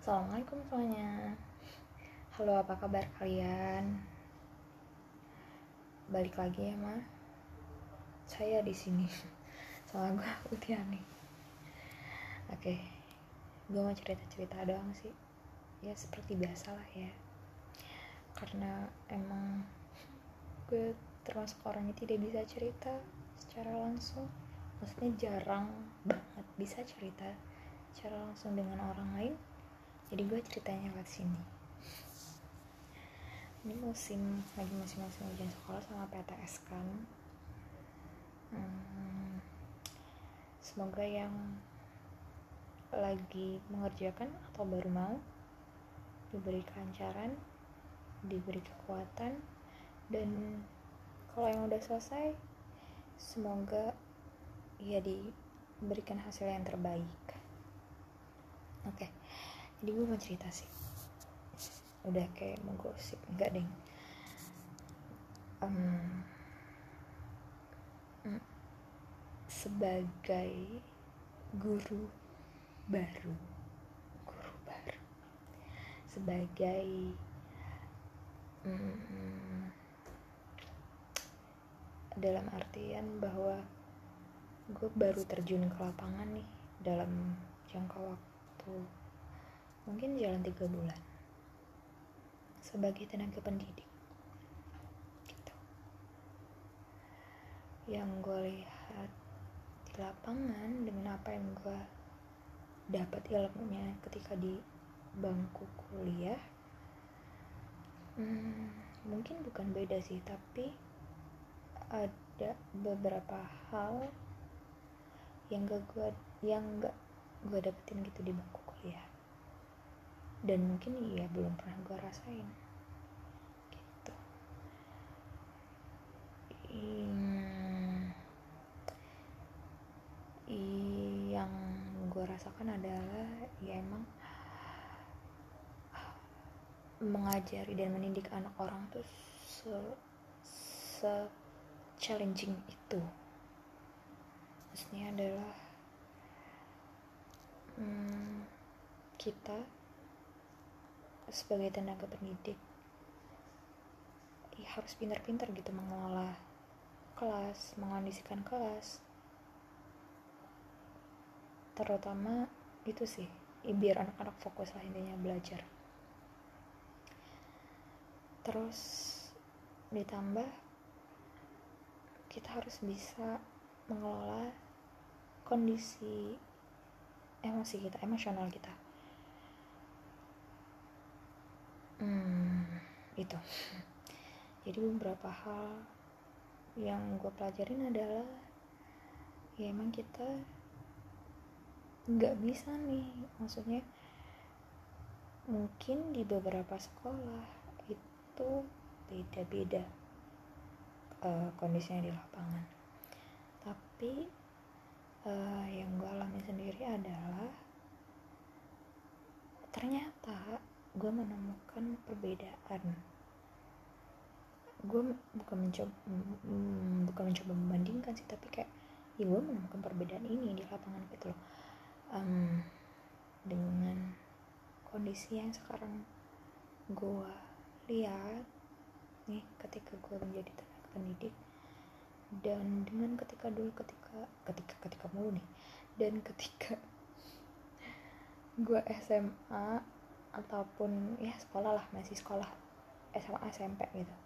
Assalamualaikum semuanya. Halo, apa kabar kalian? Balik lagi ya, Ma. Saya di sini. Sama gue Utiani. Oke. Gue mau cerita-cerita doang sih. Ya seperti biasa lah ya. Karena emang gue termasuk orang yang tidak bisa cerita secara langsung. Maksudnya jarang banget bisa cerita secara langsung dengan orang lain jadi gue ceritanya lewat sini ini musim lagi musim-musim ujian sekolah sama PTS kan. Hmm, semoga yang lagi mengerjakan atau baru mau diberi kelancaran diberi kekuatan dan kalau yang udah selesai semoga ya diberikan hasil yang terbaik. Oke. okay. Jadi gue mau cerita sih. Udah kayak mau gosip. Enggak deng um, sebagai guru baru guru baru sebagai um, dalam artian bahwa gue baru terjun ke lapangan nih dalam jangka waktu mungkin jalan tiga bulan. Sebagai tenaga pendidik. Gitu. Yang gue lihat di lapangan dengan apa yang gue dapat ilmunya ketika di bangku kuliah hmm, mungkin bukan beda sih tapi ada beberapa hal yang gak gue yang gak gue dapetin gitu di bangku kuliah dan mungkin iya belum pernah gue rasain. Gitu. Yang gue rasakan adalah ya emang mengajari dan mendidik anak orang tuh se, se challenging itu. Maksudnya adalah hmm, kita sebagai tenaga pendidik. Ya harus pintar-pintar gitu mengelola kelas, mengondisikan kelas. Terutama itu sih biar anak-anak fokus lah intinya belajar. Terus ditambah kita harus bisa mengelola kondisi emosi kita, emosional kita. Hmm, itu. Jadi beberapa hal yang gue pelajarin adalah ya emang kita nggak bisa nih, maksudnya mungkin di beberapa sekolah itu beda-beda uh, kondisinya di lapangan tapi uh, yang gue alami sendiri adalah ternyata gue menemukan perbedaan. Gue bukan mencoba bukan mencoba membandingkan sih tapi kayak ya gue menemukan perbedaan ini di lapangan gitu loh. Um, dengan kondisi yang sekarang gue lihat nih ketika gue menjadi tenaga pendidik dan dengan ketika dulu ketika ketika ketika mulu nih dan ketika gue SMA ataupun ya sekolah lah masih sekolah SMA SMP gitu.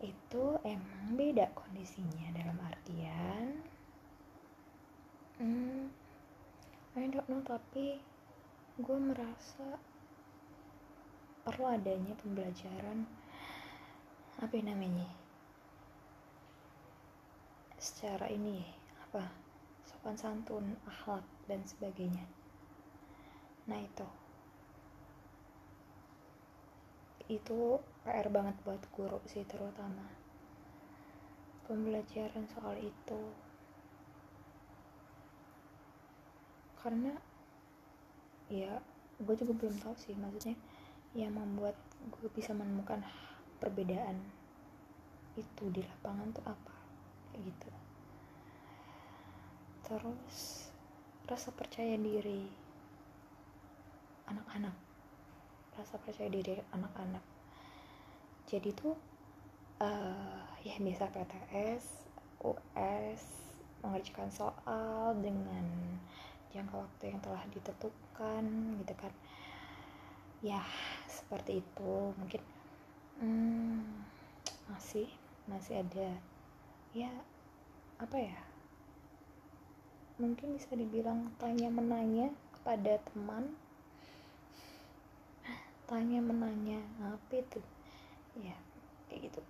Itu emang beda kondisinya dalam artian hmm, I don't know tapi gue merasa perlu adanya pembelajaran apa namanya secara ini apa sopan santun akhlak dan sebagainya. Nah itu itu PR banget buat guru sih terutama. Pembelajaran soal itu. Karena ya gue juga belum tahu sih maksudnya yang membuat gue bisa menemukan perbedaan itu di lapangan tuh apa gitu. Terus rasa percaya diri anak-anak rasa percaya diri anak-anak. Jadi tuh uh, ya bisa PTS US mengerjakan soal dengan jangka waktu yang telah ditentukan gitu kan. Ya seperti itu. Mungkin hmm, masih masih ada ya apa ya mungkin bisa dibilang tanya menanya kepada teman tanya menanya apa itu? Ya kayak gitu.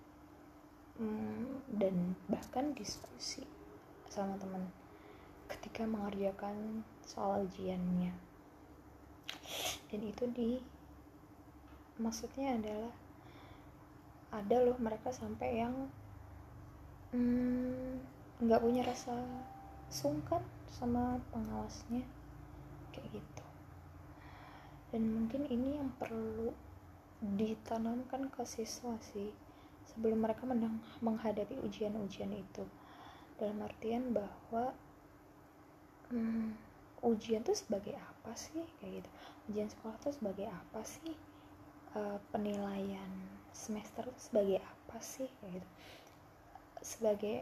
Hmm, dan bahkan diskusi sama teman ketika mengerjakan soal ujiannya. Dan itu di maksudnya adalah ada loh mereka sampai yang hmm, nggak hmm, punya rasa sungkan sama pengawasnya kayak gitu dan mungkin ini yang perlu ditanamkan ke siswa sih sebelum mereka menghadapi ujian-ujian itu. Dalam artian bahwa hmm, ujian itu sebagai apa sih kayak gitu. Ujian sekolah itu sebagai apa sih? Uh, penilaian semester itu sebagai apa sih kayak gitu. Sebagai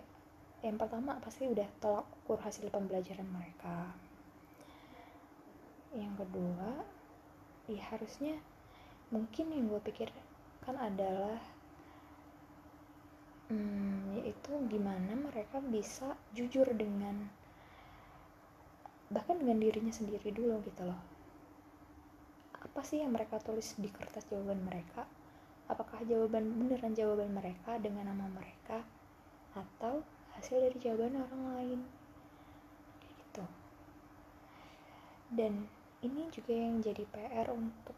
yang pertama pasti udah tolak ukur hasil pembelajaran mereka. Yang kedua ya harusnya mungkin yang gue pikir kan adalah hmm, yaitu gimana mereka bisa jujur dengan bahkan dengan dirinya sendiri dulu gitu loh. Apa sih yang mereka tulis di kertas jawaban mereka? Apakah jawaban beneran jawaban mereka dengan nama mereka atau hasil dari jawaban orang lain? Gitu. Dan ini juga yang jadi PR untuk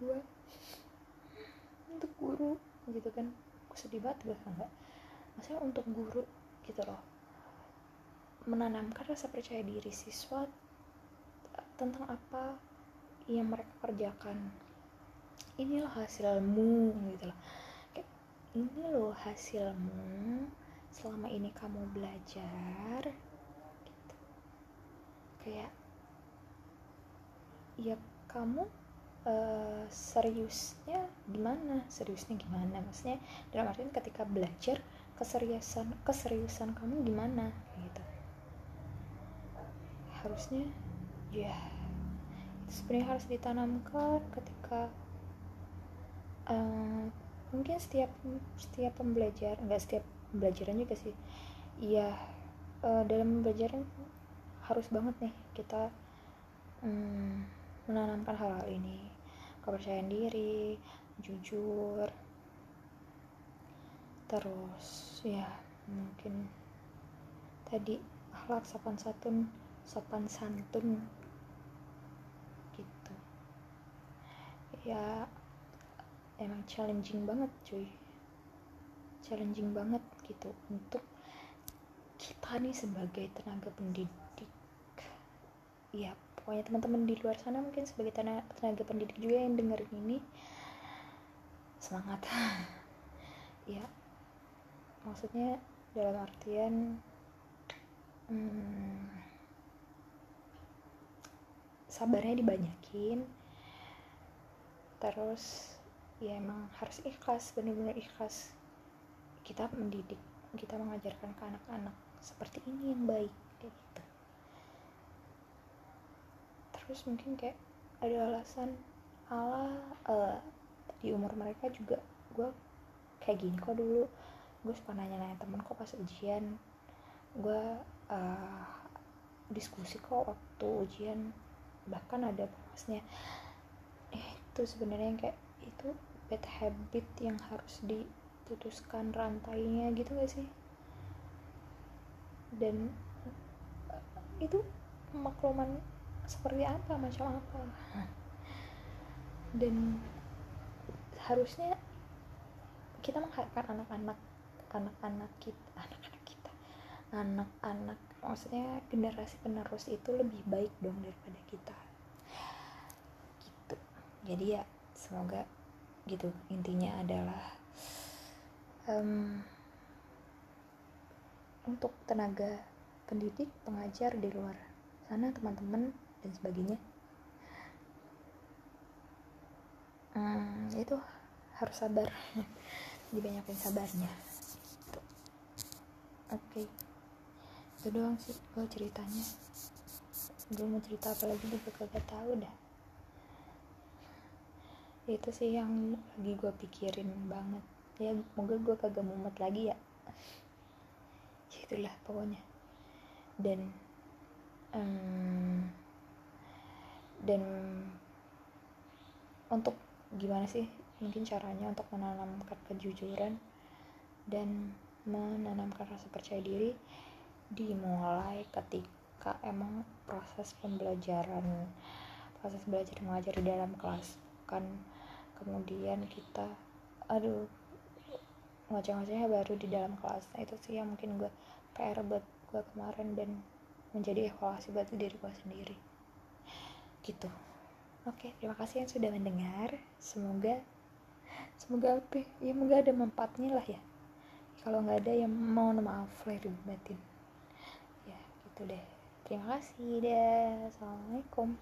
gue untuk guru gitu kan. Sedih banget gue enggak. Maksudnya untuk guru gitu loh. Menanamkan rasa percaya diri siswa tentang apa yang mereka kerjakan. Inilah hasilmu gitu loh. Kayak ini loh hasilmu. Selama ini kamu belajar gitu. kayak ya kamu uh, seriusnya gimana? Seriusnya gimana? Maksudnya dalam artian ketika belajar keseriusan keseriusan kamu gimana? Gitu. Harusnya ya itu sebenarnya harus ditanamkan ketika uh, mungkin setiap setiap pembelajaran enggak setiap pembelajaran juga sih. Iya uh, dalam pembelajaran harus banget nih kita um, menanamkan hal-hal ini. Kepercayaan diri jujur. Terus ya mungkin tadi akhlak sopan santun sopan santun. Gitu. Ya emang challenging banget cuy. Challenging banget gitu untuk kita nih sebagai tenaga pendidik. Ya pokoknya teman-teman di luar sana mungkin sebagai tenaga, tenaga pendidik juga yang dengerin ini semangat. Ya maksudnya dalam artian hmm, sabarnya dibanyakin terus ya emang harus ikhlas bener-bener ikhlas kita mendidik kita mengajarkan ke anak-anak seperti ini yang baik kayak gitu terus mungkin kayak ada alasan ala uh, di umur mereka juga gue kayak gini kok dulu. Gue suka nanya-nanya temen kok pas ujian. Gue uh, diskusi kok waktu ujian. Bahkan ada bahasnya eh, itu sebenarnya kayak itu bad habit yang harus diputuskan rantainya gitu gak sih? Dan uh, itu makluman seperti apa macam apa dan harusnya kita mengharapkan anak-anak anak-anak kita anak-anak kita anak-anak maksudnya generasi penerus itu lebih baik dong daripada kita. Gitu. Jadi ya semoga gitu. Intinya adalah um, untuk tenaga pendidik pengajar di luar sana teman-teman dan sebagainya. Hmm, itu harus sabar. Dibanyakin sabarnya. Gitu. oke. Okay. itu doang sih gue ceritanya. Gue mau cerita apa lagi juga kagak tahu dah. Itu sih yang lagi gue pikirin banget. Ya semoga gue kagak mumet lagi ya. Itulah pokoknya. Dan um, dan untuk gimana sih mungkin caranya untuk menanamkan kejujuran dan menanamkan rasa percaya diri dimulai ketika emang proses pembelajaran proses belajar mengajar di dalam kelas. Kan kemudian kita aduh ngoceh-ngocehnya baru di dalam kelas. Nah, itu sih yang mungkin gue PR buat gue kemarin dan menjadi evaluasi buat diri gue sendiri gitu. Oke terima kasih yang sudah mendengar. Semoga semoga apa ya? Semoga ada manfaatnya lah ya. Kalau nggak ada yang mau maaf lahir batin. Ya gitu deh. Terima kasih deh assalamualaikum